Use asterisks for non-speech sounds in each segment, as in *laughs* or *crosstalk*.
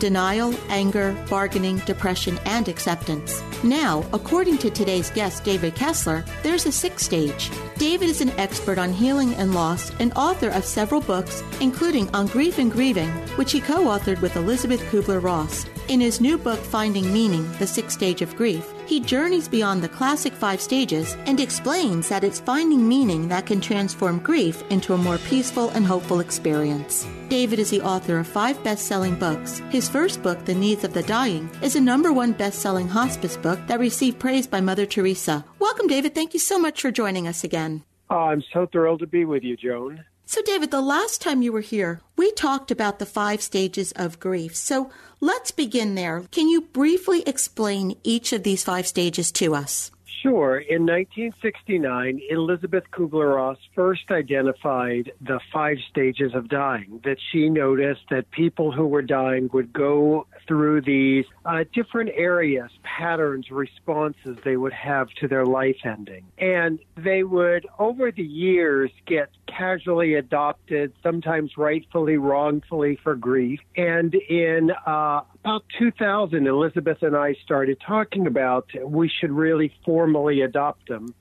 denial, anger, bargaining, depression, and acceptance. Now, according to today's guest, David Kessler, there's a sixth stage. David is an expert on healing and loss and author of several books, including On Grief and Grieving, which he co authored with Elisabeth Kubler Ross. In his new book, Finding Meaning The Sixth Stage of Grief, he journeys beyond the classic five stages and explains that it's finding meaning that can transform grief into a more peaceful and hopeful experience. David is the author of five best selling books. His first book, The Needs of the Dying, is a number one best selling hospice book that received praise by Mother Teresa. Welcome, David. Thank you so much for joining us again. Oh, I'm so thrilled to be with you, Joan. So, David, the last time you were here, we talked about the five stages of grief. So, let's begin there. Can you briefly explain each of these five stages to us? Sure. In 1969, Elisabeth Kubler Ross first identified the five stages of dying. That she noticed that people who were dying would go through these uh, different areas, patterns, responses they would have to their life ending. And they would, over the years, get casually adopted, sometimes rightfully, wrongfully for grief. And in uh, about 2000, Elisabeth and I started talking about we should really formally adopt them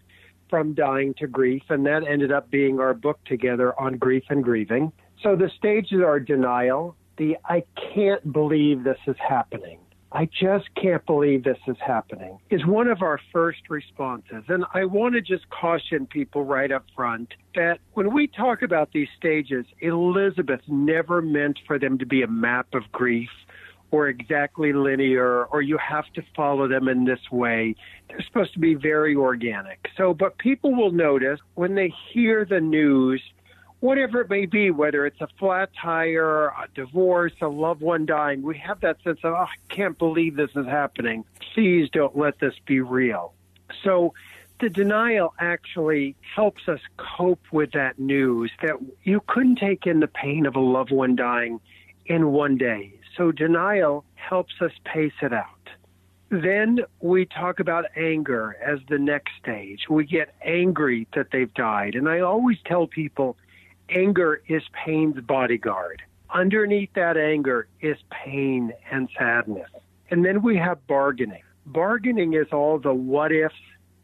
from dying to grief, and that ended up being our book together on grief and grieving. So the stages are denial, the I can't believe this is happening. I just can't believe this is happening is one of our first responses. And I want to just caution people right up front that when we talk about these stages, Elisabeth never meant for them to be a map of grief or exactly linear or you have to follow them in this way. They're supposed to be very organic. So, but people will notice when they hear the news, whatever it may be, whether it's a flat tire, a divorce, a loved one dying, we have that sense of, oh, I can't believe this is happening. Please don't let this be real. So, the denial actually helps us cope with that news that you couldn't take in the pain of a loved one dying in one day. So denial helps us pace it out. Then we talk about anger as the next stage. We get angry that they've died. And I always tell people anger is pain's bodyguard. Underneath that anger is pain and sadness. And then we have bargaining. Bargaining is all the what ifs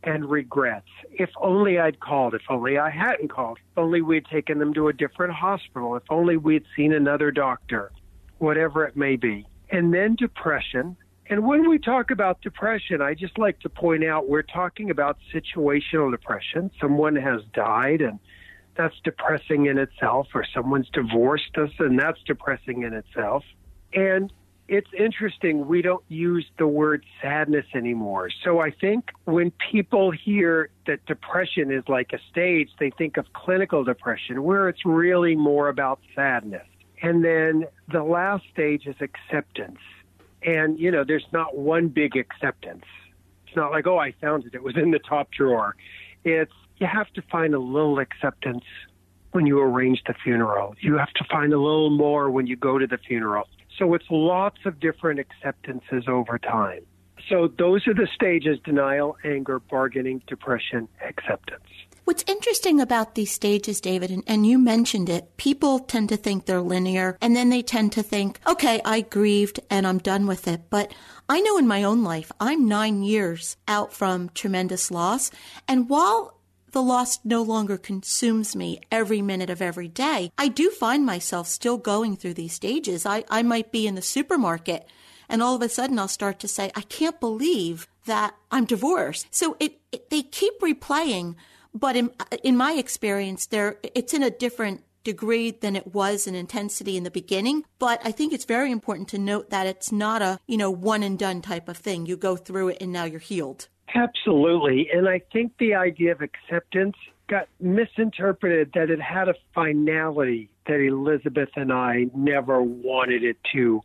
and regrets. If only I'd called, if only I hadn't called, if only we'd taken them to a different hospital, if only we'd seen another doctor, whatever it may be. And then depression. And when we talk about depression, I just like to point out we're talking about situational depression. Someone has died and that's depressing in itself, or someone's divorced us and that's depressing in itself. And it's interesting, we don't use the word sadness anymore. So I think when people hear that depression is like a stage, they think of clinical depression, where it's really more about sadness. And then the last stage is acceptance. And, you know, there's not one big acceptance. It's not like, oh, I found it, it was in the top drawer. It's you have to find a little acceptance when you arrange the funeral. You have to find a little more when you go to the funeral. So it's lots of different acceptances over time. So those are the stages denial, anger, bargaining, depression, acceptance. What's interesting about these stages, David, and, and, you mentioned it, people tend to think they're linear and then they tend to think, okay, I grieved and I'm done with it. But I know in my own life, I'm nine years out from tremendous loss. And while the loss no longer consumes me every minute of every day, I do find myself still going through these stages. I, I might be in the supermarket and all of a sudden I'll start to say, I can't believe that I'm divorced. So it, it they keep replaying but in, in my experience, there it's in a different degree than it was in intensity in the beginning. But I think it's very important to note that it's not a, you know, one and done type of thing. You go through it and now you're healed. Absolutely. And I think the idea of acceptance got misinterpreted that it had a finality that Elisabeth and I never wanted it to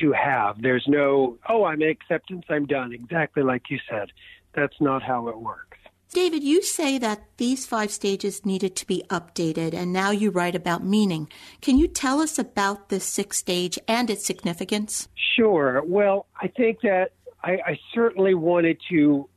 to have. There's no, oh, I'm acceptance, I'm done. Exactly like you said. That's not how it works. David, you say that these five stages needed to be updated, and now you write about meaning. Can you tell us about this sixth stage and its significance? Sure. Well, I think that I, I certainly wanted to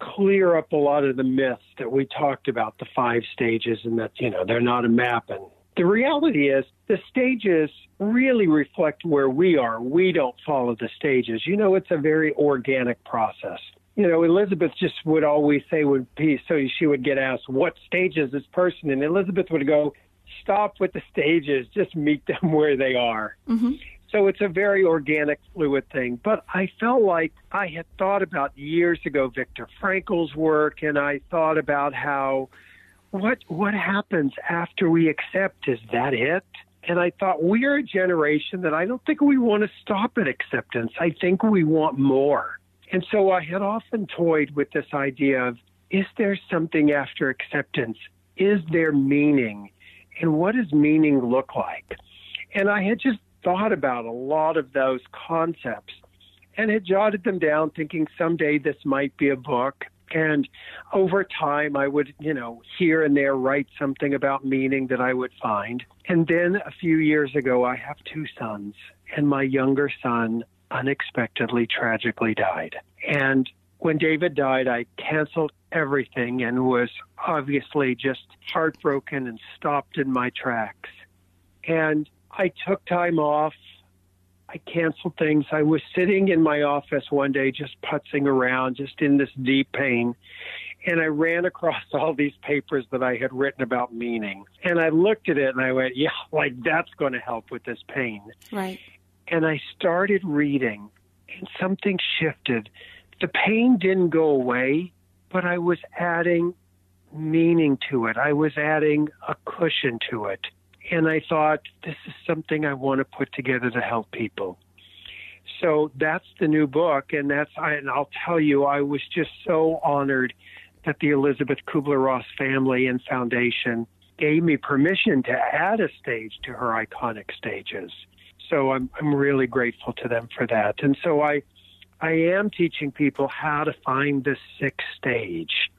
clear up a lot of the myths that we talked about the five stages and that, you know, they're not a map. And the reality is the stages really reflect where we are. We don't follow the stages. You know, it's a very organic process you know, Elisabeth just would always say would be so she would get asked, What stage is this person? And Elisabeth would go, Stop with the stages, just meet them *laughs* where they are. Mm-hmm. So it's a very organic, fluid thing. But I felt like I had thought about years ago Viktor Frankl's work, and I thought about how what what happens after we accept? Is that it? And I thought we're a generation that I don't think we want to stop at acceptance. I think we want more. And so I had often toyed with this idea of is there something after acceptance? Is there meaning? And what does meaning look like? And I had just thought about a lot of those concepts and had jotted them down, thinking someday this might be a book. And over time, I would, you know, here and there write something about meaning that I would find. And then a few years ago, I have two sons, and my younger son unexpectedly, tragically died. And when David died, I canceled everything and was obviously just heartbroken and stopped in my tracks. And I took time off. I canceled things. I was sitting in my office one day just putzing around, just in this deep pain. And I ran *laughs* across all these papers that I had written about meaning. And I looked at it and I went, yeah, like that's going to help with this pain. Right and I started reading, and something shifted. The pain didn't go away, but I was adding meaning to it. I was adding a cushion to it. And I thought, this is something I want to put together to help people. So that's the new book. And that's, and I'll tell you, I was just so honored that the Elisabeth Kubler Ross family and foundation gave me permission to add a stage to her iconic stages so I'm I'm really grateful to them for that. And so I I am teaching people how to find the sixth stage,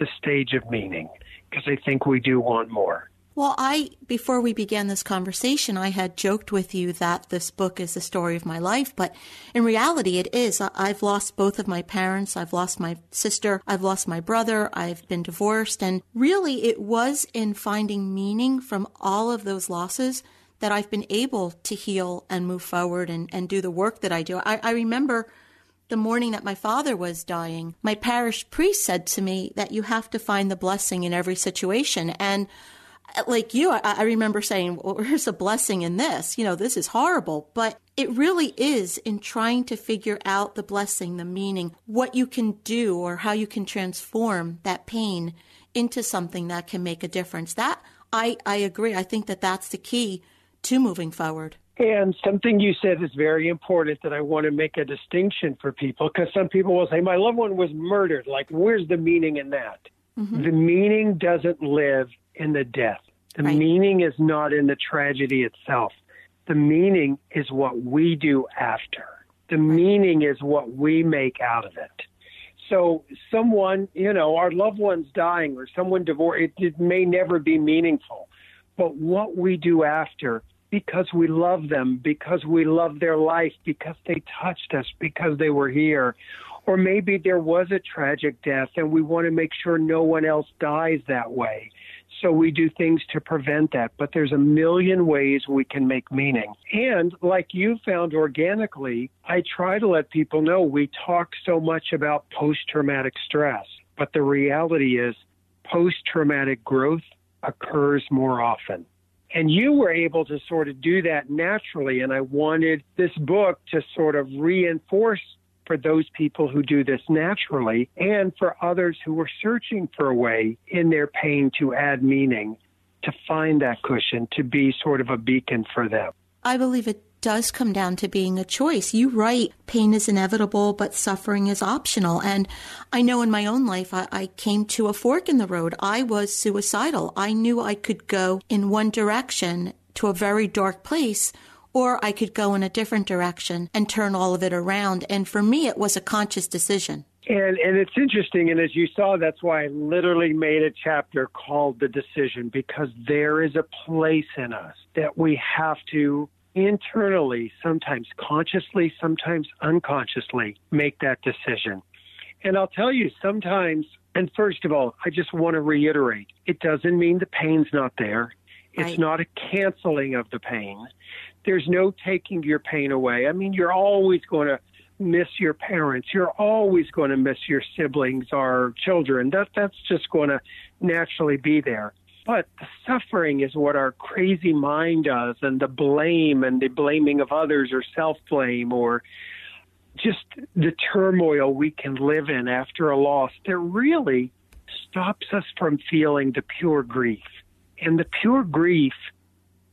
the stage of meaning, because I think we do want more. Well, I, before we began this conversation, I had joked with you that this book is the story of my life, but in reality, it is. I've lost both of my parents. I've lost my sister. I've lost my brother. I've been divorced. And really, it was in finding meaning from all of those losses that I've been able to heal and move forward and, and do the work that I do. I, I remember the morning that my father was dying, my parish priest said to me that you have to find the blessing in every situation. And uh, like you, I, I remember saying, well, *laughs* a blessing in this. You know, this is horrible. But it really is in trying to figure out the blessing, the meaning, what you can do or how you can transform that pain into something that can make a difference. That I, I agree. I think that that's the key to moving forward. And something you said is very important that I want to make a distinction for people because some people will say, My loved one was murdered. Like, where's the meaning in that? Mm-hmm. The meaning doesn't live in the death, the right. meaning is not in the tragedy itself. The meaning is what we do after, the right. meaning is what we make out of it. So, someone, you know, our loved one's dying or someone divorced, it, it may never be meaningful but what we do after because we love them, because we love their life, because they touched us, because they were here. Or maybe there was a tragic death and we want to make sure no one else dies that way. So we do things to prevent that. But there's a million ways we can make meaning. And like you found organically, I try to let people know we talk so much about post traumatic stress. But the reality is, post traumatic growth occurs more often. And you were able to sort of do that naturally. And I wanted this book to sort of reinforce for those people who do this naturally and for others who are searching for a way in their pain to add meaning, to find that cushion, to be sort of a beacon for them. I believe it does come down to being a choice. You write pain is inevitable, but suffering is optional. And I know in my own life, I, I, came to a fork in the road. I was suicidal. I knew I could go in one direction to a very dark place or I could go in a different direction and turn all of it around. And for me, it was a conscious decision. And and it's interesting, and as you saw, that's why I literally made a chapter called the decision because there is a place in us that we have to internally, sometimes consciously, sometimes unconsciously, make that decision. And I'll tell you, sometimes, and first of all, I just want to reiterate, it doesn't mean the pain's not there. It's right. not a canceling of the pain. There's no taking your pain away. I mean, you're always going to miss your parents. You're always going to miss your siblings or children. That that's just going to naturally be there. But the suffering is what our crazy mind does, and the blame and the blaming of others or self blame or just the turmoil we can live in after a loss that really stops us from feeling the pure grief. And the pure grief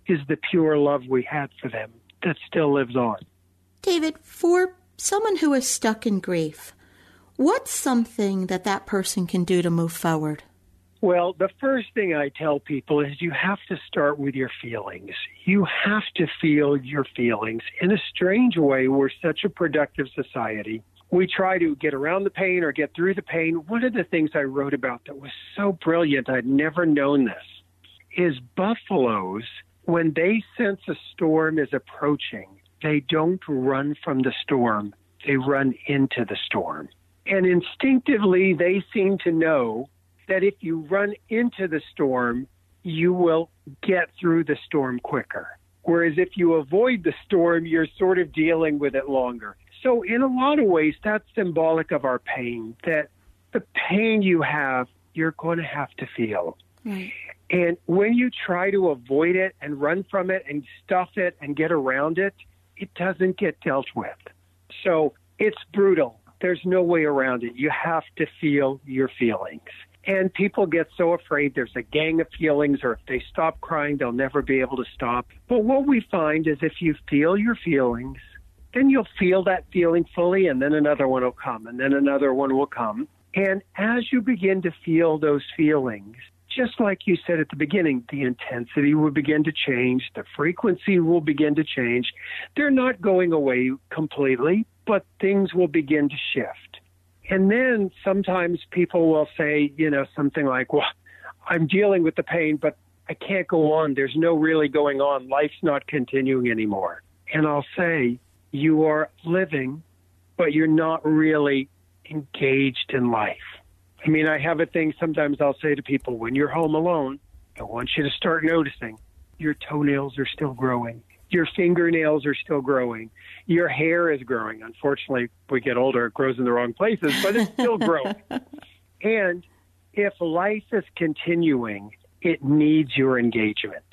is the pure love we had for them that still lives on. David, for someone who is stuck in grief, what's something that that person can do to move forward? Well, the first thing I tell people is you have to start with your feelings. You have to feel your feelings. In a strange way, we're such a productive society. We try to get around the pain or get through the pain. One of the things I wrote about that was so brilliant, I'd never known this, is buffaloes when they sense a storm is approaching, they don't run from the storm, they run into the storm. And instinctively, they seem to know that if you run into the storm, you will get through the storm quicker. Whereas if you avoid the storm, you're sort of dealing with it longer. So, in a lot of ways, that's symbolic of our pain, that the pain you have, you're going to have to feel. Right. And when you try to avoid it and run from it and stuff it and get around it, it doesn't get dealt with. So it's brutal. There's no way around it. You have to feel your feelings. And people get so afraid there's a gang of feelings, or if they stop crying, they'll never be able to stop. But what we find is if you feel your feelings, then you'll feel that feeling fully, and then another one will come, and then another one will come. And as you begin to feel those feelings, just like you said at the beginning, the intensity will begin to change, the frequency will begin to change. They're not going away completely, but things will begin to shift. And then sometimes people will say, you know, something like, well, I'm dealing with the pain, but I can't go on. There's no really going on. Life's not continuing anymore. And I'll say, you are living, but you're not really engaged in life. I mean, I have a thing sometimes I'll say to people when you're home alone, I want you to start noticing your toenails are still growing, your fingernails are still growing, your hair is growing. Unfortunately, we get older, it grows in the wrong places, but it's still *laughs* growing. and if life is continuing, it needs your engagement.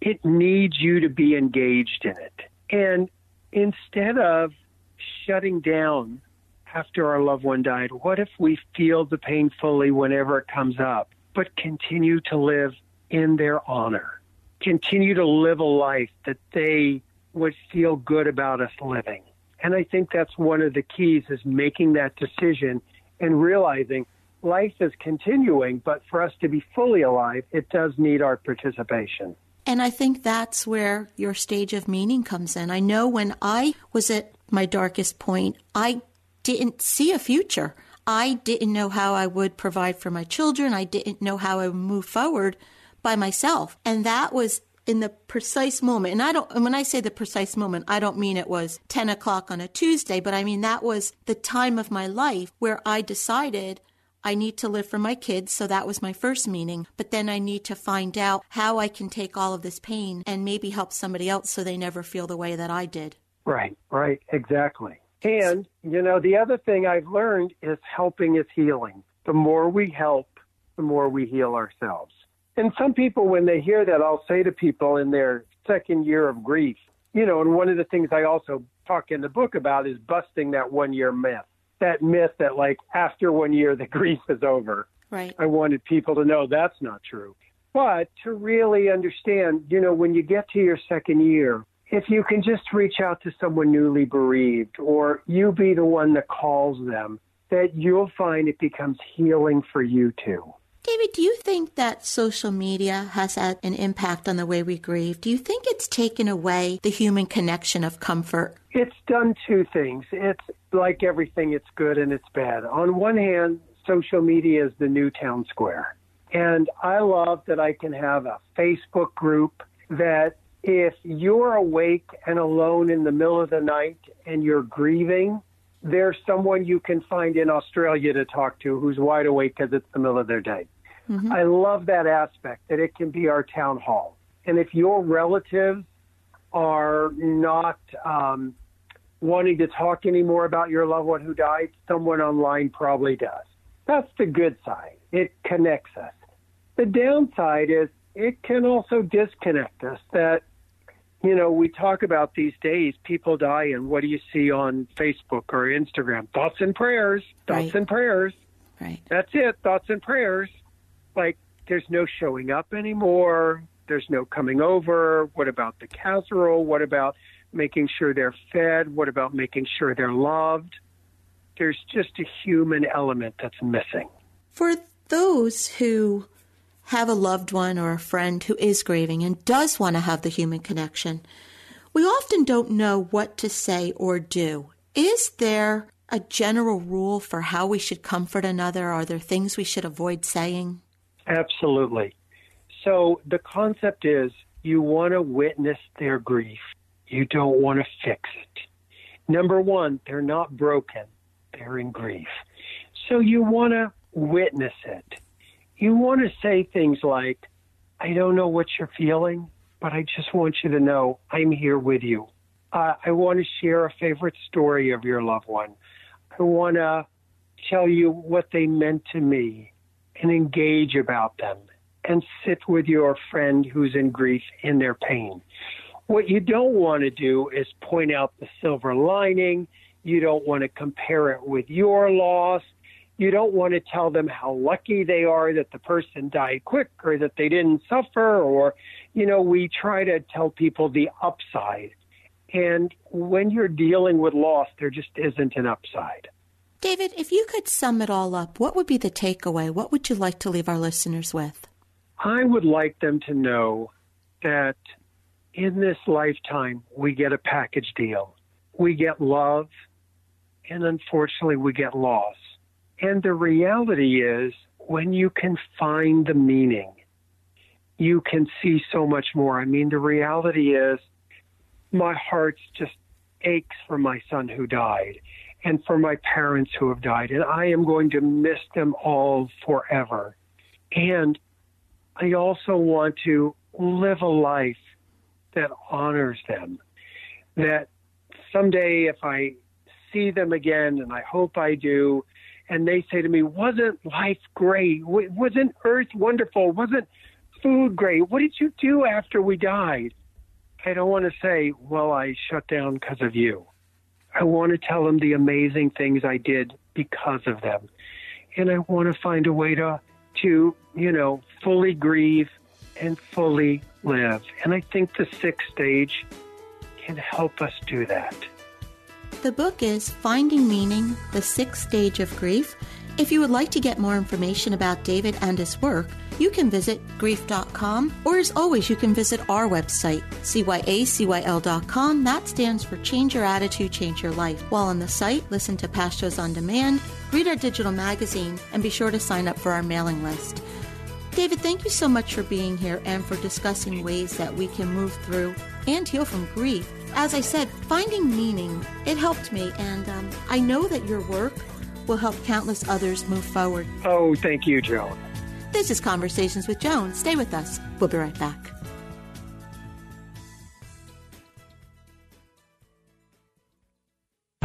It needs you to be engaged in it. And instead of shutting down after our loved one died, what if we feel the pain fully whenever it comes up, but continue to live in their honor? Continue to live a life that they would feel good about us living. And I think that's one of the keys is making that decision and realizing life is continuing, but for us to be fully alive, it does need our participation. And I think that's where your stage of meaning comes in. I know when I was at my darkest point, I didn't see a future. I didn't know how I would provide for my children. I didn't know how I would move forward. By myself. And that was in the precise moment. And I don't, and when I say the precise moment, I don't mean it was 10 o'clock on a Tuesday, but I mean that was the time of my life where I decided I need to live for my kids. So that was my first meaning. But then I need to find out how I can take all of this pain and maybe help somebody else so they never feel the way that I did. Right, right, exactly. And, you know, the other thing I've learned is helping is healing. The more we help, the more we heal ourselves. And some people, when they hear that, I'll say to people in their second year of grief, you know, and one of the things I also talk in the book about is busting that one year myth. That myth that, like, after one year, the *laughs* grief is over. Right. I wanted people to know that's not true. But to really understand, you know, when you get to your second year, if you can just reach out to someone newly bereaved or you be the one that calls them, that you'll find it becomes healing for you too. David, do you think that social media has had an impact on the way we grieve? Do you think it's taken away the human connection of comfort? It's done two things. It's like everything, it's good and it's bad. On one hand, social media is the new town square. And I love that I can have a Facebook group that if you're awake and alone in the middle of the night and you're grieving, there's someone you can find in Australia to talk to who's wide awake because it's the middle of their day. Mm-hmm. I love that aspect that it can be our town hall. And if your relatives are not um, wanting to talk anymore about your loved one who died, someone online probably does. That's the good side. It connects us. The downside is it can also disconnect us. That, you know, we talk about these days, people die, and what do you see on Facebook or Instagram? Thoughts and prayers, thoughts right. and prayers. Right. That's it, thoughts and prayers like there's no showing up anymore. There's no coming over. What about the casserole? What about making sure they're fed? What about making sure they're loved? There's just a human element that's missing. For those who have a loved one or a friend who is grieving and does want to have the human connection, we often don't know what to say or do. Is there a general rule for how we should comfort another? Are there things we should avoid saying? Absolutely. So the concept is you want to witness their grief. You don't want to fix it. Number one, they're not broken. They're in grief. So you want to witness it. You want to say things like, I don't know what you're feeling, but I just want you to know I'm here with you. Uh, I want to share a favorite story of your loved one. I want to tell you what they meant to me and engage about them and sit with your friend who's in grief in their pain. What you don't want to do is point out the silver lining. You don't want to compare it with your loss. You don't want to tell them how lucky they are that the person died quick or that they didn't suffer or, you know, we try to tell people the upside. And when you're dealing with loss, there just isn't an upside. David, if you could sum it all up, what would be the takeaway? What would you like to leave our listeners with? I would like them to know that in this lifetime, we get a package deal. We get love, and unfortunately, we get loss. And the reality is, when you can find the meaning, you can see so much more. I mean, the reality is, my heart just aches for my son who died and for my parents who have died. And I am going to miss them all forever. And I also want to live a life that honors them. That someday, if I see them again, and I hope I do, and they say to me, Wasn't life great? Wasn't Earth wonderful? Wasn't food great? What did you do after we died? I don't want to say, Well, I shut down because of you. I want to tell them the amazing things I did because of them. And I want to find a way to, to, you know, fully grieve and fully live. And I think the sixth stage can help us do that. The book is Finding Meaning The Sixth Stage of Grief. If you would like to get more information about David and his work, you can visit grief.com, or as always, you can visit our website, cyacyl.com. That stands for Change Your Attitude, Change Your Life. While on the site, listen to past shows on demand, read our digital magazine, and be sure to sign up for our mailing list. David, thank you so much for being here and for discussing ways that we can move through and heal from grief. As I said, finding meaning, it helped me, and um, I know that your work will help countless others move forward. Oh, thank you, Joan. This is Conversations with Joan. Stay with us. We'll be right back.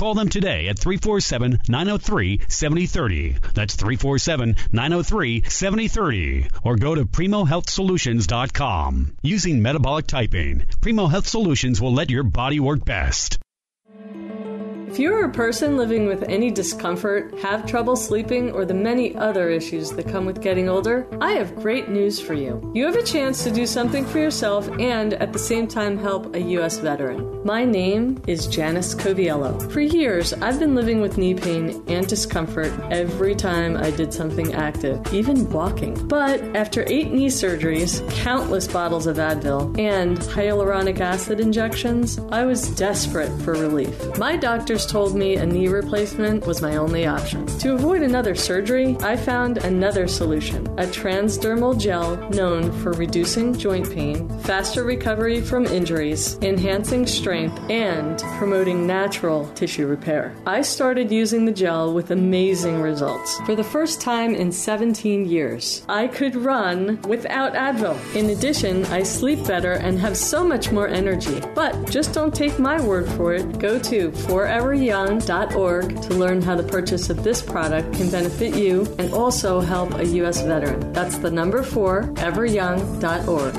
Call them today at 347 903 7030. That's 347 903 7030. Or go to PrimoHealthSolutions.com. Using metabolic typing, Primo Health Solutions will let your body work best. If you are a person living with any discomfort, have trouble sleeping, or the many other issues that come with getting older, I have great news for you. You have a chance to do something for yourself and at the same time help a U.S. veteran. My name is Janice Coviello. For years, I've been living with knee pain and discomfort every time I did something active, even walking. But after eight knee surgeries, countless bottles of Advil, and hyaluronic acid injections, I was desperate for relief. My doctors told me a knee replacement was my only option. To avoid another surgery, I found another solution a transdermal gel known for reducing joint pain, faster recovery from injuries, enhancing strength, and promoting natural tissue repair. I started using the gel with amazing results. For the first time in 17 years, I could run without Advil. In addition, I sleep better and have so much more energy. But just don't take my word for it. Go to Forever foreveryoung.org to learn how the purchase of this product can benefit you and also help a U.S. veteran. That's the number four, everyoung.org.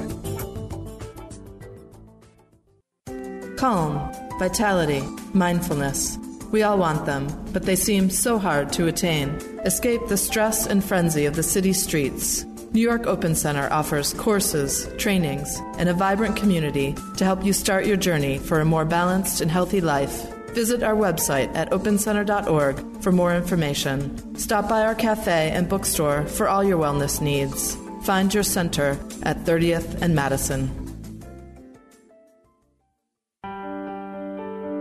Calm, vitality, mindfulness. We all want them, but they seem so hard to attain. Escape the stress and frenzy of the city streets. New York Open Center offers courses, trainings, and a vibrant community to help you start your journey for a more balanced and healthy life. Visit our website at opencenter.org for more information. Stop by our cafe and bookstore for all your wellness needs. Find your center at 30th and Madison.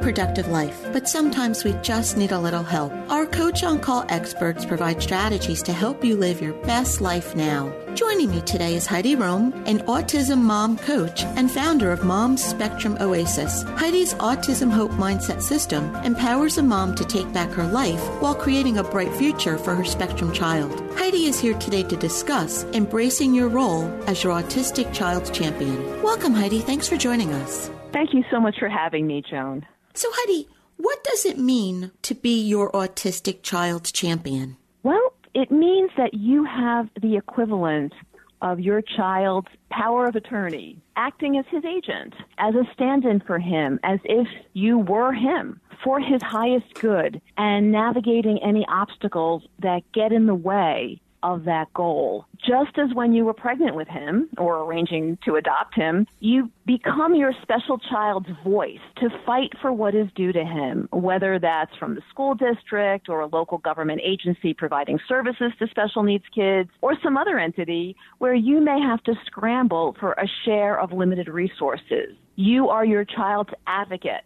Productive life, but sometimes we just need a little help. Our Coach on Call experts provide strategies to help you live your best life now. Joining me today is Heidi Rome, an autism mom coach and founder of Mom's Spectrum Oasis. Heidi's Autism Hope Mindset System empowers a mom to take back her life while creating a bright future for her spectrum child. Heidi is here today to discuss embracing your role as your autistic child's champion. Welcome, Heidi. Thanks for joining us. Thank you so much for having me, Joan. So, Heidi, what does it mean to be your autistic child's champion? Well, it means that you have the equivalent of your child's power of attorney, acting as his agent, as a stand in for him, as if you were him for his highest good, and navigating any obstacles that get in the way of that goal. Just as when you were pregnant with him or arranging to adopt him, you become your special child's voice to fight for what is due to him, whether that's from the school district or a local government agency providing services to special needs kids or some other entity where you may have to scramble for a share of limited resources. You are your child's advocate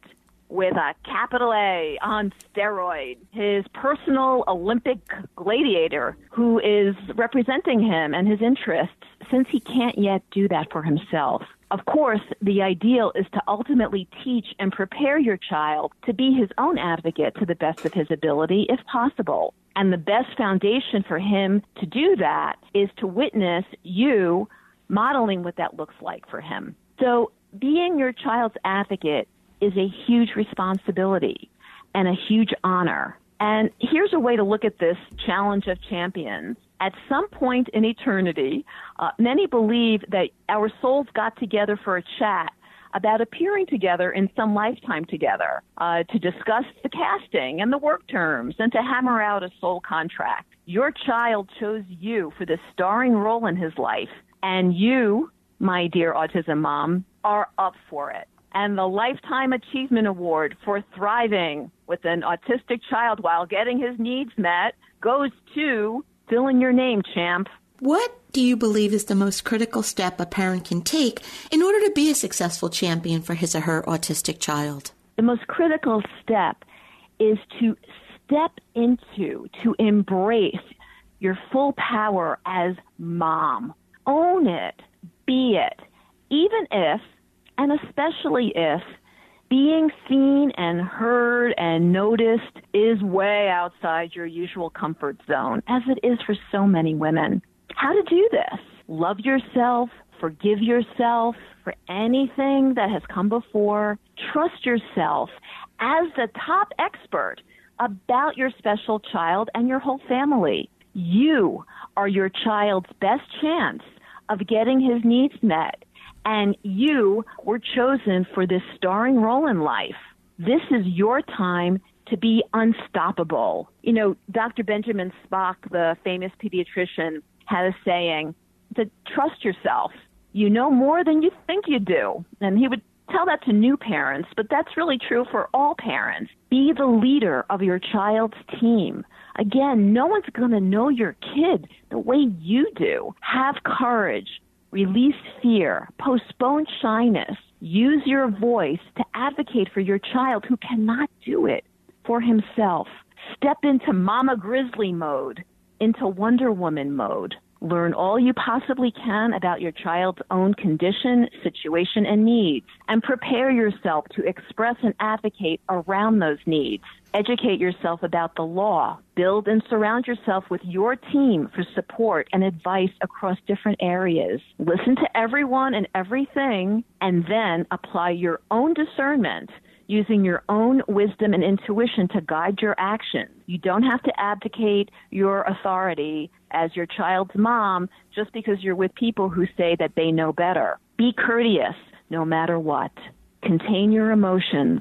with a capital A on steroid, his personal Olympic gladiator who is representing him and his interests since he can't yet do that for himself. Of course, the ideal is to ultimately teach and prepare your child to be his own advocate to the best of his ability if possible. And the best foundation for him to do that is to witness you modeling what that looks like for him. So being your child's advocate is a huge responsibility and a huge honor. And here's a way to look at this challenge of champions. At some point in eternity, uh, many believe that our souls got together for a chat about appearing together in some lifetime together uh, to discuss the casting and the work terms and to hammer out a soul contract. Your child chose you for this starring role in his life, and you, my dear autism mom, are up for it. And the Lifetime Achievement Award for thriving with an autistic child while getting his needs met goes to fill in your name, champ. What do you believe is the most critical step a parent can take in order to be a successful champion for his or her autistic child? The most critical step is to step into, to embrace your full power as mom. Own it, be it, even if, and especially if, being seen and heard and noticed is way outside your usual comfort zone, as it is for so many women how to do this. Love yourself, forgive yourself for anything that has come before. Trust yourself as the top expert about your special child and your whole family. You are your child's best chance of getting his needs met, and you were chosen for this starring role in life. This is your time to be unstoppable. You know, Dr. Benjamin Spock, the famous pediatrician, had a saying to trust yourself. You know more than you think you do. And he would tell that to new parents, but that's really true for all parents. Be the leader of your child's team. Again, no one's going to know your kid the way you do. Have courage. Release fear. Postpone shyness. Use your voice to advocate for your child who cannot do it for himself. Step into Mama Grizzly mode into Wonder Woman mode. Learn all you possibly can about your child's own condition, situation, and needs, and prepare yourself to express and advocate around those needs. Educate yourself about the law. Build and surround yourself with your team for support and advice across different areas. Listen to everyone and everything, and then apply your own discernment using your own wisdom and intuition to guide your actions. You don't have to abdicate your authority as your child's mom just because you're with people who say that they know better. Be courteous no matter what. Contain your emotions.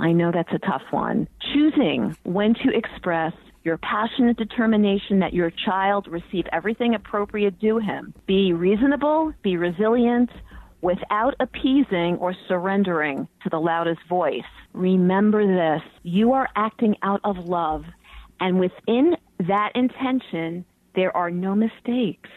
I know that's a tough one. Choosing when to express your passionate determination that your child receive everything appropriate due him. Be reasonable, be resilient, without appeasing or surrendering to the loudest voice. Remember this you are acting out of love, and within that intention, there are no mistakes,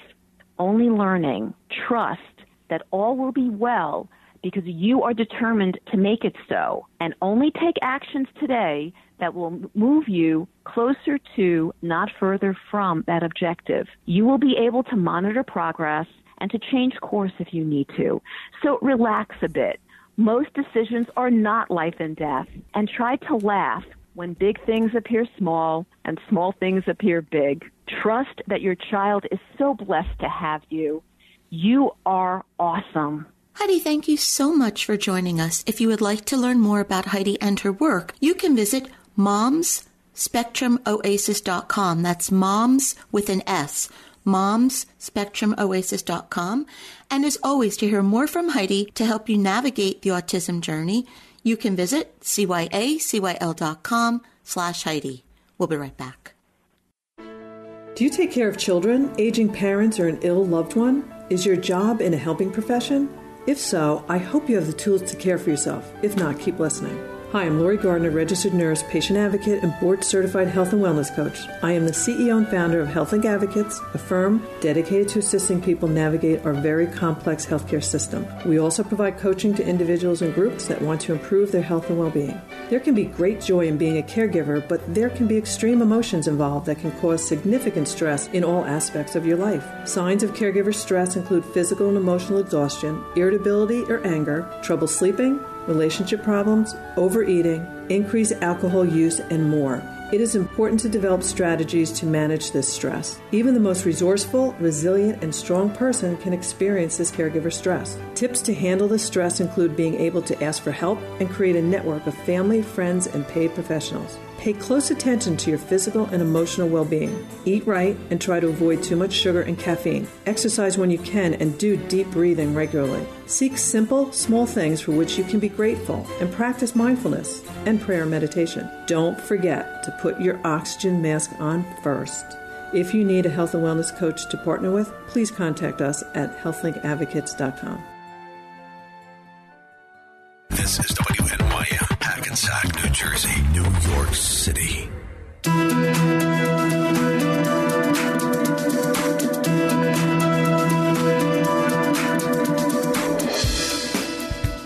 only learning. Trust that all will be well because you are determined to make it so, and only take actions today that will move you closer to, not further from, that objective. You will be able to monitor progress and to change course if you need to. So relax a bit. Most decisions are not life and death, and try to laugh when big things appear small and small things appear big. Trust that your child is so blessed to have you. You are awesome. Heidi, thank you so much for joining us. If you would like to learn more about Heidi and her work, you can visit momsspectrumoasis.com. That's moms with an S momsspectrumoasis.com. And as always, to hear more from Heidi to help you navigate the autism journey, you can visit cyacyl.com slash Heidi. We'll be right back. Do you take care of children, aging parents, or an ill loved one? Is your job in a helping profession? If so, I hope you have the tools to care for yourself. If not, keep listening. Hi, I'm Lori Gardner, registered nurse, patient advocate, and board certified health and wellness coach. I am the CEO and founder of Health Advocates, a firm dedicated to assisting people navigate our very complex healthcare system. We also provide coaching to individuals and groups that want to improve their health and well being. There can be great joy in being a caregiver, but there can be extreme emotions involved that can cause significant stress in all aspects of your life. Signs of caregiver stress include physical and emotional exhaustion, irritability or anger, trouble sleeping, relationship problems, overeating, increased alcohol use, and more. It is important to develop strategies to manage this stress. Even the most resourceful, resilient, and strong person can experience this caregiver stress. Tips to handle this stress include being able to ask for help and create a network of family, friends, and paid professionals. Pay close attention to your physical and emotional well being. Eat right and try to avoid too much sugar and caffeine. Exercise when you can and do deep breathing regularly. Seek simple, small things for which you can be grateful and practice mindfulness and prayer meditation. Don't forget to put your oxygen mask on first. If you need a health and wellness coach to partner with, please contact us at healthlinkadvocates.com. This is WNYM, Hackensack, New Jersey, New York City.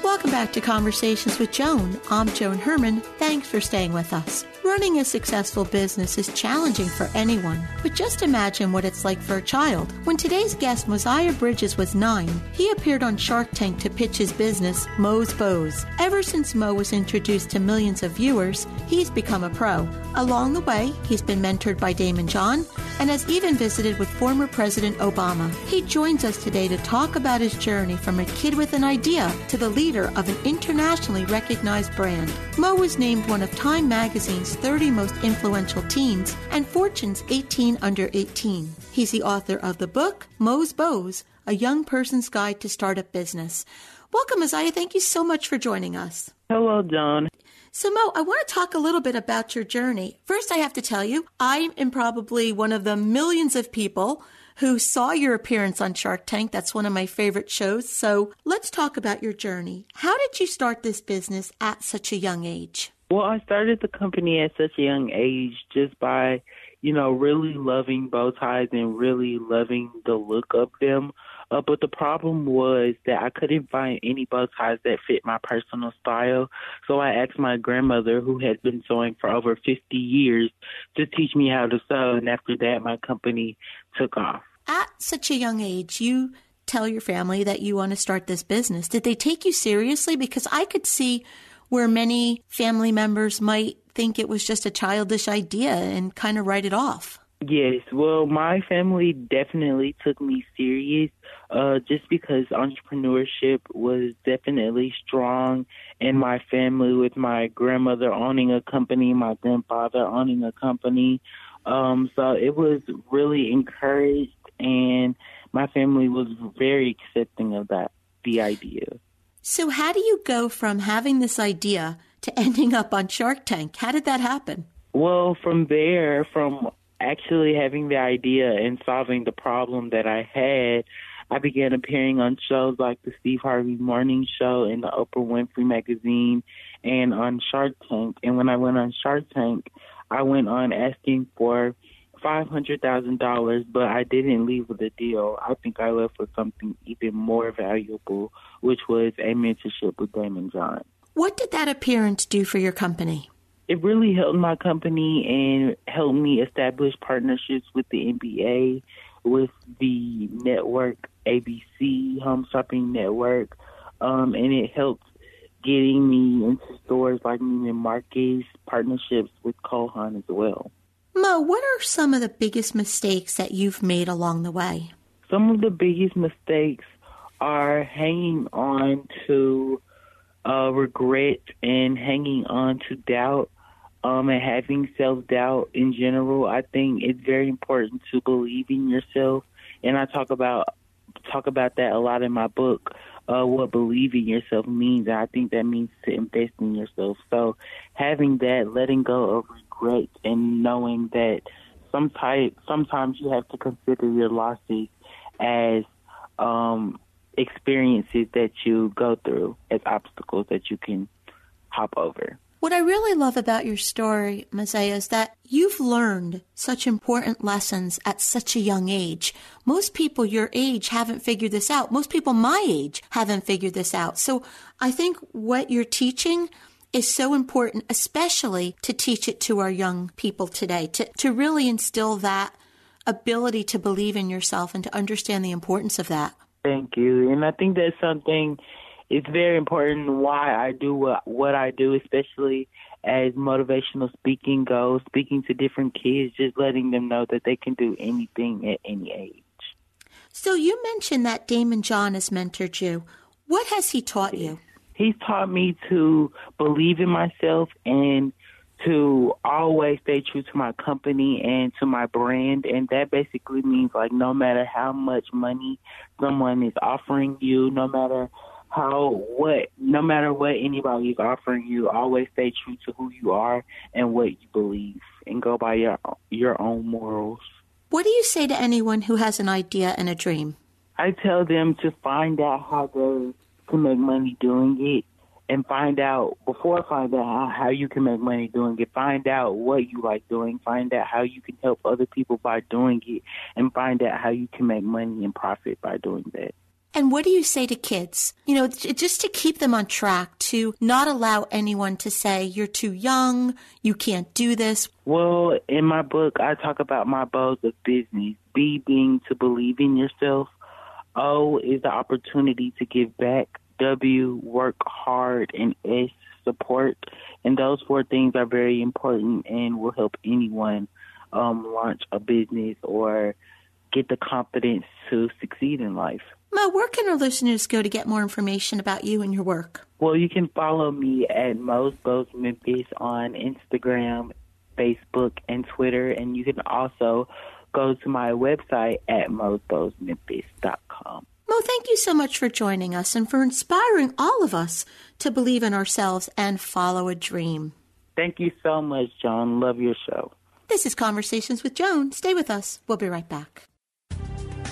Welcome back to Conversations with Joan. I'm Joan Herman. Thanks for staying with us. Running a successful business is challenging for anyone, but just imagine what it's like for a child. When today's guest, Moziah Bridges, was nine, he appeared on Shark Tank to pitch his business, Mo's Bows. Ever since Mo was introduced to millions of viewers, he's become a pro. Along the way, he's been mentored by Daymond John and has even visited with former President Obama. He joins us today to talk about his journey from a kid with an idea to the leader of an internationally recognized brand. Mo was named one of Time Magazine's 30 most influential teens and Fortune's 18 under 18. He's the author of the book Mo's Bows, A Young Person's Guide to Startup Business. Welcome, Isaiah. Thank you so much for joining us. Hello, Joan. So, Mo, I want to talk a little bit about your journey. First, I have to tell you, I am probably one of the millions of people who saw your appearance on Shark Tank. That's one of my favorite shows. So, let's talk about your journey. How did you start this business at such a young age? Well, I started the company at such a young age just by, you know, really loving bow ties and really loving the look of them. Uh, but the problem was that I couldn't find any bow ties that fit my personal style. So I asked my grandmother, who had been sewing for over 50 years, to teach me how to sew. And after that, my company took off. At such a young age, you tell your family that you want to start this business. Did they take you seriously? Because I could see where many family members might think it was just a childish idea and kind of write it off. Yes, well, my family definitely took me serious uh, just because entrepreneurship was definitely strong in my family with my grandmother owning a company, my grandfather owning a company. Um, so it was really encouraged, and my family was very accepting of that, the idea. So, how do you go from having this idea to *laughs* ending up on Shark Tank? How did that happen? Well, from there, from actually having the idea and solving the problem that I had, I began appearing on shows like the Steve Harvey Morning Show and the Oprah Winfrey Magazine and on Shark Tank. And when I went on Shark Tank, I went on asking for five hundred thousand dollars, but I didn't leave with a deal. I think I left with something even more valuable, which was a mentorship with Daymond John. What did that appearance do for your company? It really helped my company and helped me establish partnerships with the NBA, with the network ABC Home Shopping Network, um, and it helped getting me into stores like Neiman Marcus, partnerships with Kohan as well. Mo, what are some of the biggest mistakes that you've made along the way? Some of the biggest mistakes are hanging on to uh, regret and hanging on to doubt um, and having self doubt in general. I think it's very important to believe in yourself, and I talk about talk about that a lot in my book. Uh, what believing yourself means, I think that means to invest in yourself. So, having that, letting go of regret, and knowing that sometimes sometimes you have to consider your losses as um, experiences that you go through as obstacles that you can hop over. What I really love about your story, Moziah, is that you've learned such important lessons at such a young age. Most people your age haven't figured this out. Most people my age haven't figured this out. So I think what you're teaching is so important, especially to teach it to our young people today, to, to really instill that ability to believe in yourself and to understand the importance of that. Thank you. And I think that's something it's very important why I do what what I do, especially as motivational speaking goes, speaking to different kids, just letting them know that they can do anything at any age. So you mentioned that Daymond John has mentored you. What has he taught you? He's taught me to believe in myself and to always stay true to my company and to my brand. And that basically means like no matter how much money someone is offering you, no matter how what no matter what anybody is offering you, always stay true to who you are and what you believe and go by your your own morals. What do you say to anyone who has an idea and a dream? I tell them to find out how they can make money doing it and find out before find out how you can make money doing it. Find out what you like doing. Find out how you can help other people by doing it, and find out how you can make money and profit by doing that. And what do you say to kids? You know, just to keep them on track, to not allow anyone to say, you're too young, you can't do this. Well, in my book, I talk about my bows of business. B being to believe in yourself. O is the opportunity to give back. W, work hard. And S, support. And those four things are very important and will help anyone um, launch a business or get the confidence to succeed in life. Mo, where can our listeners go to get more information about you and your work? Well, you can follow me at Mo's Bows Memphis on Instagram, Facebook, and Twitter, and you can also go to my website at mosbowsmemphis.com. Mo, thank you so much for joining us and for inspiring all of us to believe in ourselves and follow a dream. Thank you so much, Joan. Love your show. This is Conversations with Joan. Stay with us. We'll be right back.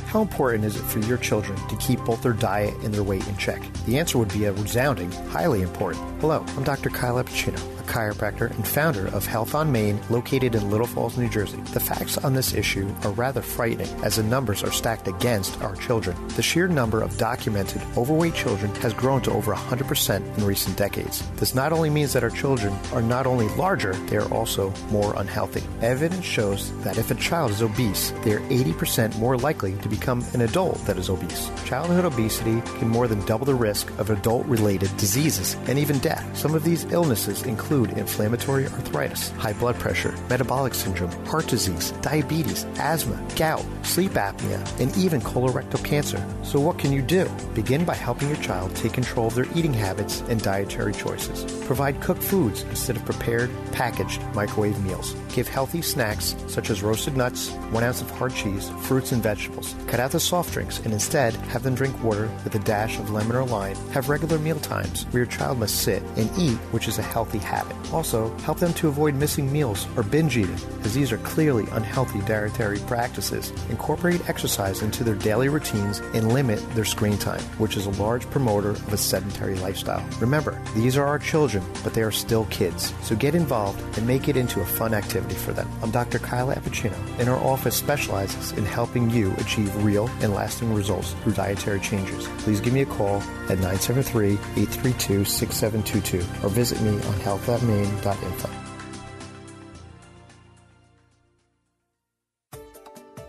How important is it for your children to keep both their diet and their weight in check? The answer would be a resounding, highly important. Hello, I'm Dr. Kyle Appuccino chiropractor and founder of Health on Main, located in Little Falls, New Jersey. The facts on this issue are rather frightening as the numbers are stacked against our children. The sheer number of documented overweight children has grown to over 100% in recent decades. This not only means that our children are not only larger, they are also more unhealthy. Evidence shows that if a child is obese, they are 80% more likely to become an adult that is obese. Childhood obesity can more than double the risk of adult related diseases and even death. Some of these illnesses include include inflammatory arthritis, high blood pressure, metabolic syndrome, heart disease, diabetes, asthma, gout, sleep apnea, and even colorectal cancer. So, what can you do? Begin by helping your child take control of their eating habits and dietary choices. Provide cooked foods instead of prepared, packaged, microwave meals. Give healthy snacks such as roasted nuts, one ounce of hard cheese, fruits, and vegetables. Cut out the soft drinks and instead have them drink water with a dash of lemon or lime. Have regular meal times where your child must sit and eat, which is a healthy habit Also, help them to avoid missing meals or binge eating, as these are clearly unhealthy dietary practices. Incorporate exercise into their daily routines and limit their screen time, which is a large promoter of a sedentary lifestyle. Remember, these are our children, but they are still kids. So get involved and make it into a fun activity for them. I'm Dr. Kyla Appuccino, and our office specializes in helping you achieve real and lasting results through dietary changes. Please give me a call at 973 832 6722 or visit me on Health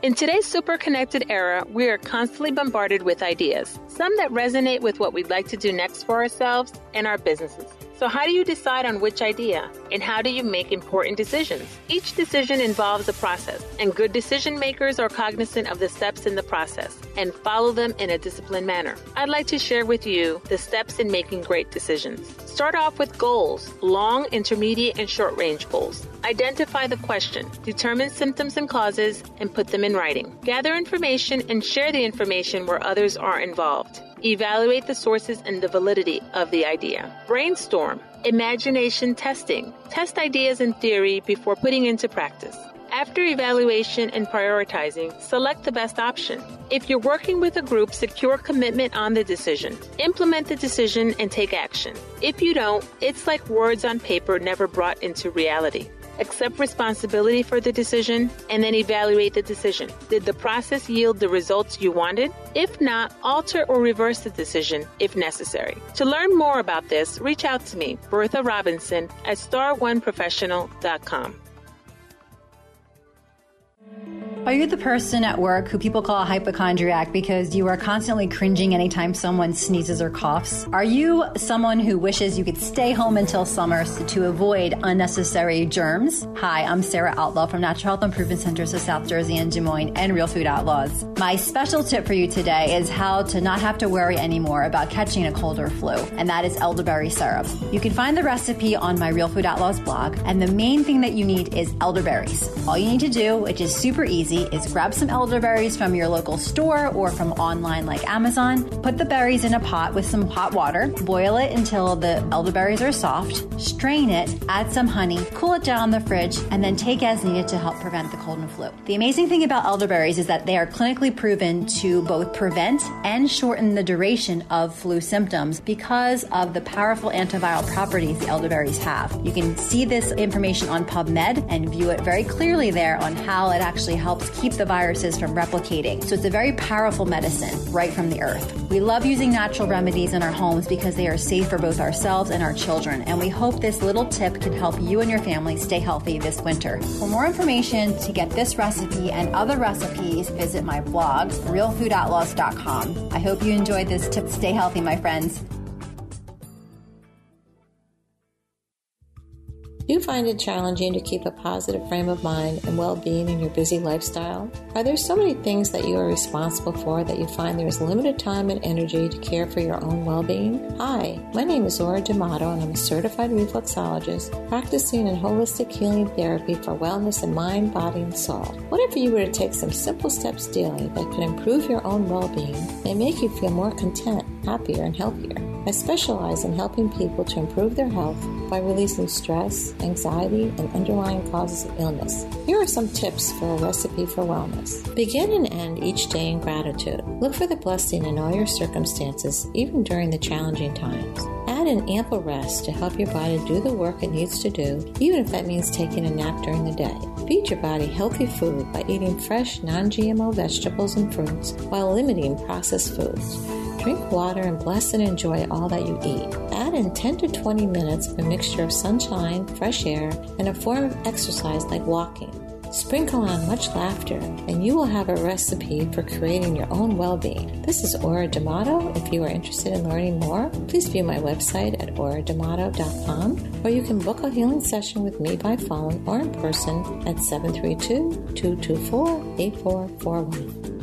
In today's super connected era, we are constantly bombarded with ideas, some that resonate with what we'd like to do next for ourselves and our businesses. So, how do you decide on which idea? And how do you make important decisions? Each decision involves a process, and good decision makers are cognizant of the steps in the process and follow them in a disciplined manner. I'd like to share with you the steps in making great decisions. Start off with goals long, intermediate, and short range goals. Identify the question, determine symptoms and causes, and put them in writing. Gather information and share the information where others are involved. Evaluate the sources and the validity of the idea. Brainstorm. Imagination testing. Test ideas in theory before putting into practice. After evaluation and prioritizing, select the best option. If you're working with a group, secure commitment on the decision. Implement the decision and take action. If you don't, it's like words on paper never brought into reality accept responsibility for the decision, and then evaluate the decision. Did the process yield the results you wanted? If not, alter or reverse the decision if necessary. To learn more about this, reach out to me, Bertha Robinson, at star1professional.com. Are you the person at work who people call a hypochondriac because you are constantly cringing anytime someone sneezes or coughs? Are you someone who wishes you could stay home until summer to avoid unnecessary germs? Hi, I'm Sarah Outlaw from Natural Health Improvement Centers of South Jersey and Des Moines and Real Food Outlaws. My special tip for you today is how to not have to worry anymore about catching a cold or flu, and that is elderberry syrup. You can find the recipe on my Real Food Outlaws blog, and the main thing that you need is elderberries. All you need to do, which is super easy, is grab some elderberries from your local store or from online like Amazon. Put the berries in a pot with some hot water, boil it until the elderberries are soft, strain it, add some honey, cool it down in the fridge, and then take as needed to help prevent the cold and flu. The amazing thing about elderberries is that they are clinically proven to both prevent and shorten the duration of flu symptoms because of the powerful antiviral properties the elderberries have. You can see this information on PubMed and view it very clearly there on how it actually helps keep the viruses from replicating. So it's a very powerful medicine right from the earth. We love using natural remedies in our homes because they are safe for both ourselves and our children, and we hope this little tip can help you and your family stay healthy this winter. For more information to get this recipe and other recipes, visit my blog, realfoodoutlaws.com. I hope you enjoyed this tip. Stay healthy, my friends. Do you find it challenging to keep a positive frame of mind and well being in your busy lifestyle? Are there so many things that you are responsible for that you find there is limited time and energy to care for your own well being? Hi, my name is Ora D'Amato and I'm a certified reflexologist practicing in holistic healing therapy for wellness in mind, body, and soul. What if you were to take some simple steps daily that could improve your own well being and make you feel more content, happier, and healthier? I specialize in helping people to improve their health by releasing stress, anxiety, and underlying causes of illness. Here are some tips for a recipe for wellness. Begin and end each day in gratitude. Look for the blessing in all your circumstances, even during the challenging times. Add an ample rest to help your body do the work it needs to do, even if that means taking a nap during the day. Feed your body healthy food by eating fresh, non GMO vegetables and fruits while limiting processed foods. Drink water and bless and enjoy all that you eat. Add in 10 to 20 minutes of a mixture of sunshine, fresh air, and a form of exercise like walking. Sprinkle on much laughter, and you will have a recipe for creating your own well being. This is Ora D'Amato. If you are interested in learning more, please view my website at oradamato.com, or you can book a healing session with me by phone or in person at 732 224 8441.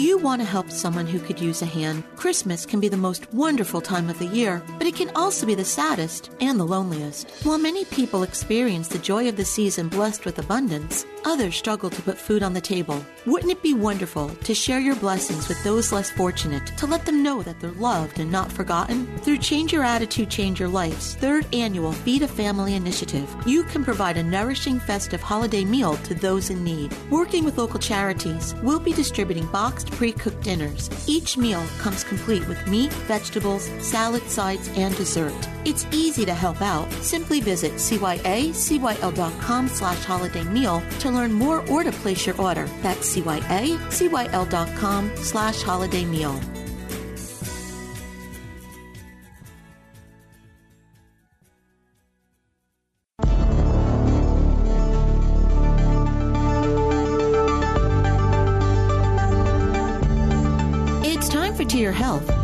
You want to help someone who could use a hand? Christmas can be the most wonderful time of the year, but it can also be the saddest and the loneliest. While many people experience the joy of the season blessed with abundance, others struggle to put food on the table. Wouldn't it be wonderful to share your blessings with those less fortunate, to let them know that they're loved and not forgotten? Through Change Your Attitude, Change Your Life's third annual Feed a Family initiative, you can provide a nourishing festive holiday meal to those in need. Working with local charities, we'll be distributing boxed pre cooked dinners. Each meal comes complete with meat, vegetables, salad, sides, and dessert. It's easy to help out. Simply visit cyacyl.com slash holiday meal to learn more or to place your order. That's cyacyl.com slash holiday meal.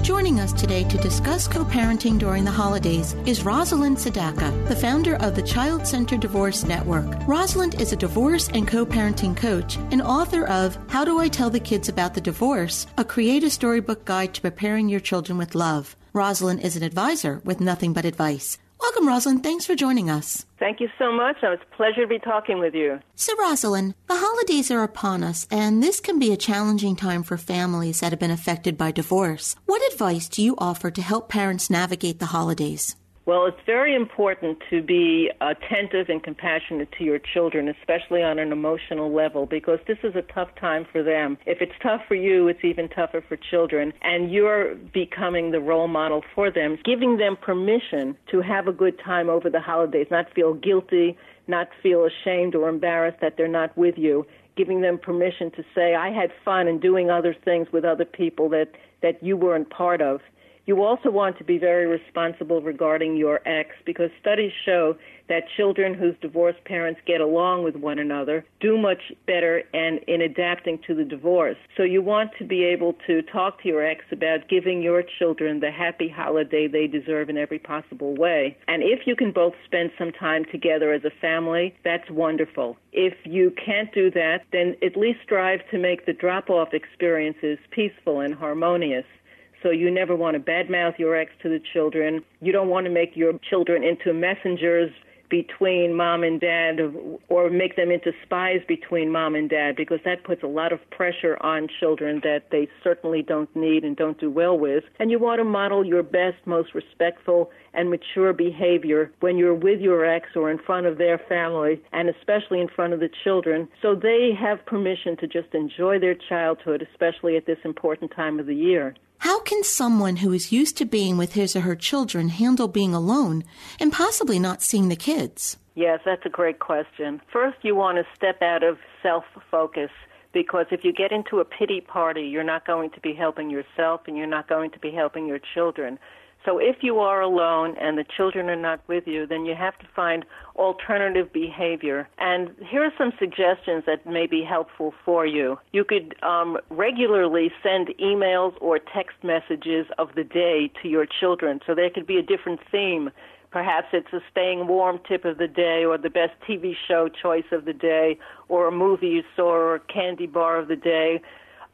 Joining us today to discuss co parenting during the holidays is Rosalind Sedacca, the founder of the Child Center Divorce Network. Rosalind is a divorce and co parenting coach and author of How Do I Tell the Kids About the Divorce? A Creative Storybook Guide to Preparing Your Children with Love. Rosalind is an advisor with nothing but advice. Welcome, Rosalind. Thanks for joining us. Thank you so much. It's a pleasure to be talking with you. So, Rosalind, the holidays are upon us, and this can be a challenging time for families that have been affected by divorce. What advice do you offer to help parents navigate the holidays? Well, it's very important to be attentive and compassionate to your children, especially on an emotional level, because this is a tough time for them. If it's tough for you, it's even tougher for children, and you're becoming the role model for them, giving them permission to have a good time over the holidays, not feel guilty, not feel ashamed or embarrassed that they're not with you, giving them permission to say, I had fun and doing other things with other people that, that you weren't part of You also want to be very responsible regarding your ex because studies show that children whose divorced parents get along with one another do much better and in adapting to the divorce. So you want to be able to talk to your ex about giving your children the happy holiday they deserve in every possible way. And if you can both spend some time together as a family, that's wonderful. If you can't do that, then at least strive to make the drop off experiences peaceful and harmonious. So you never want to badmouth your ex to the children. You don't want to make your children into messengers between mom and dad or make them into spies between mom and dad because that puts a lot of pressure on children that they certainly don't need and don't do well with. And you want to model your best, most respectful and mature behavior when you're with your ex or in front of their family and especially in front of the children so they have permission to just enjoy their childhood, especially at this important time of the year. How can someone who is used to being with his or her children handle being alone and possibly not seeing the kids? Yes, that's a great question. First, you want to step out of self focus because if you get into a pity party, you're not going to be helping yourself and you're not going to be helping your children. So if you are alone and the children are not with you, then you have to find alternative behavior. And here are some suggestions that may be helpful for you. You could um, regularly send emails or text messages of the day to your children, so there could be a different theme. Perhaps it's a staying warm tip of the day, or the best TV show choice of the day, or a movie you saw, or a candy bar of the day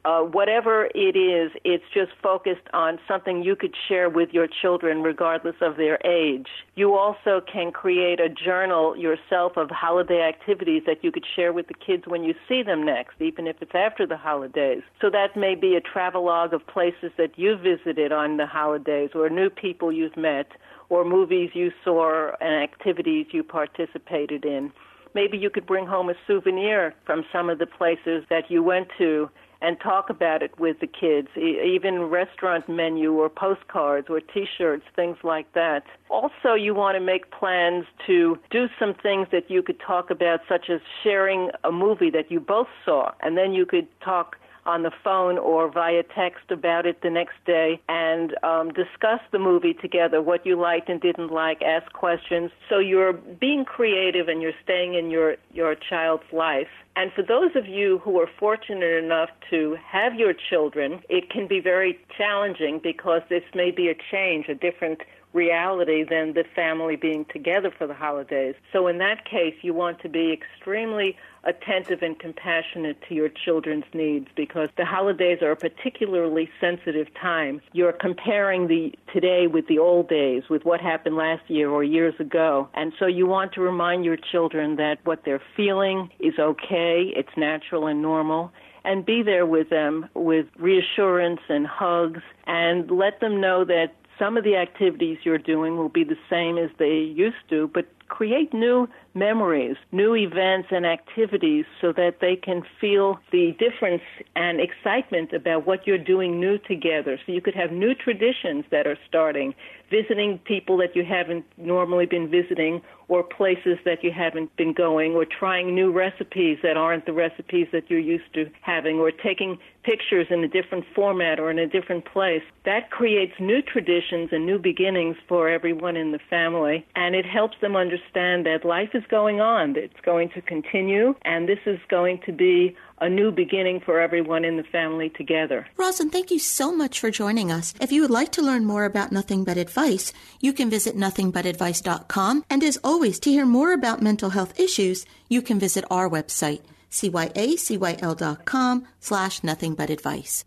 uh, whatever it is, it's just focused on something you could share with your children regardless of their age. You also can create a journal yourself of holiday activities that you could share with the kids when you see them next, even if it's after the holidays. So that may be a travelogue of places that you visited on the holidays or new people you've met or movies you saw and activities you participated in. Maybe you could bring home a souvenir from some of the places that you went to and talk about it with the kids, even restaurant menu or postcards or T-shirts, things like that. Also, you want to make plans to do some things that you could talk about, such as sharing a movie that you both saw, and then you could talk on the phone or via text about it the next day and um, discuss the movie together, what you liked and didn't like, ask questions. So you're being creative and you're staying in your, your child's life. And for those of you who are fortunate enough to have your children, it can be very challenging because this may be a change, a different reality than the family being together for the holidays. So in that case, you want to be extremely attentive and compassionate to your children's needs because the holidays are a particularly sensitive time. You're comparing the today with the old days, with what happened last year or years ago. And so you want to remind your children that what they're feeling is okay, it's natural and normal and be there with them with reassurance and hugs and let them know that some of the activities you're doing will be the same as they used to, but create new memories, new events and activities so that they can feel the difference and excitement about what you're doing new together. So you could have new traditions that are starting, visiting people that you haven't normally been visiting or places that you haven't been going or trying new recipes that aren't the recipes that you're used to having or taking pictures in a different format or in a different place. That creates new traditions and new beginnings for everyone in the family and it helps them understand that life is going on. It's going to continue and this is going to be a new beginning for everyone in the family together. Rosin, thank you so much for joining us. If you would like to learn more about Nothing But Advice, you can visit nothingbutadvice.com. And as always, to hear more about mental health issues, you can visit our website, cyacyl.com slash nothingbutadvice.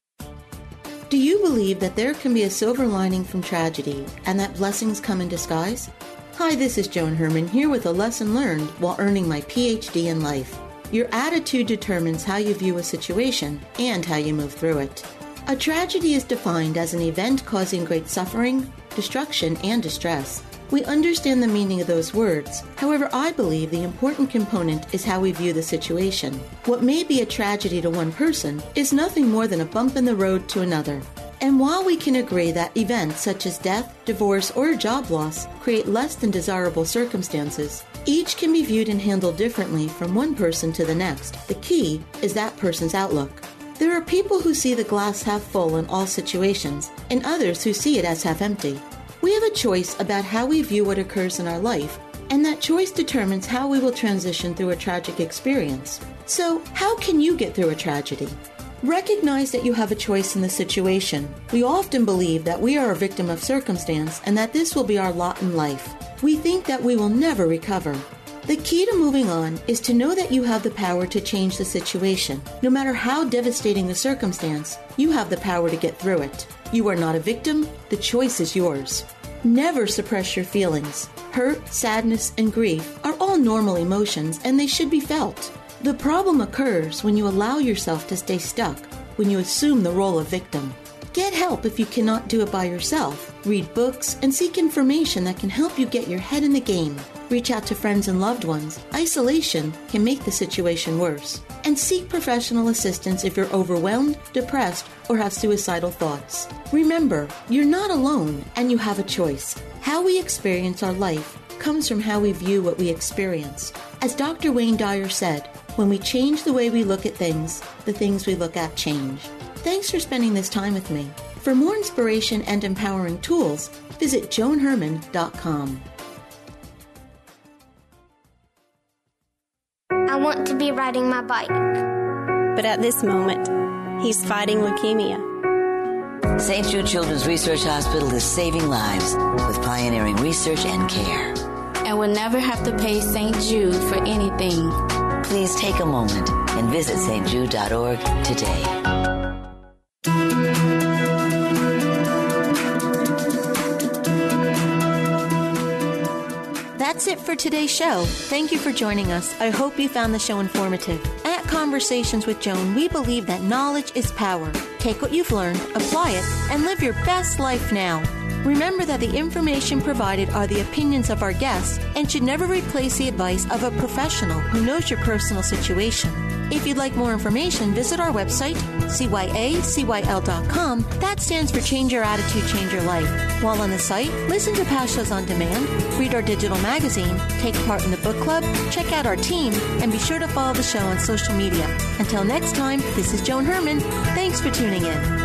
Do you believe that there can be a silver lining from tragedy and that blessings come in disguise? Hi, this is Joan Herman here with a lesson learned while earning my PhD in life. Your attitude determines how you view a situation and how you move through it. A tragedy is defined as an event causing great suffering, destruction, and distress. We understand the meaning of those words. However, I believe the important component is how we view the situation. What may be a tragedy to one person is nothing more than a bump in the road to another. And while we can agree that events such as death, divorce, or job loss create less than desirable circumstances, each can be viewed and handled differently from one person to the next. The key is that person's outlook. There are people who see the glass half full in all situations, and others who see it as half empty. We have a choice about how we view what occurs in our life, and that choice determines how we will transition through a tragic experience. So, how can you get through a tragedy? Recognize that you have a choice in the situation. We often believe that we are a victim of circumstance and that this will be our lot in life. We think that we will never recover. The key to moving on is to know that you have the power to change the situation. No matter how devastating the circumstance, you have the power to get through it. You are not a victim, the choice is yours. Never suppress your feelings. Hurt, sadness, and grief are all normal emotions and they should be felt. The problem occurs when you allow yourself to stay stuck, when you assume the role of victim. Get help if you cannot do it by yourself. Read books and seek information that can help you get your head in the game. Reach out to friends and loved ones. Isolation can make the situation worse. And seek professional assistance if you're overwhelmed, depressed, or have suicidal thoughts. Remember, you're not alone and you have a choice. How we experience our life comes from how we view what we experience. As Dr. Wayne Dyer said, when we change the way we look at things, the things we look at change. Thanks for spending this time with me. For more inspiration and empowering tools, visit joanherman.com. I want to be riding my bike. But at this moment, he's fighting leukemia. St. Jude Children's Research Hospital is saving lives with pioneering research and care. And will never have to pay St. Jude for anything. Please take a moment and visit stjude.org today. That's it for today's show. Thank you for joining us. I hope you found the show informative. At Conversations with Joan, we believe that knowledge is power. Take what you've learned, apply it, and live your best life now. Remember that the information provided are the opinions of our guests and should never replace the advice of a professional who knows your personal situation. If you'd like more information, visit our website, cyacyl.com. That stands for Change Your Attitude, Change Your Life. While on the site, listen to past shows on demand, read our digital magazine, take part in the book club, check out our team, and be sure to follow the show on social media. Until next time, this is Joan Herman. Thanks for tuning in.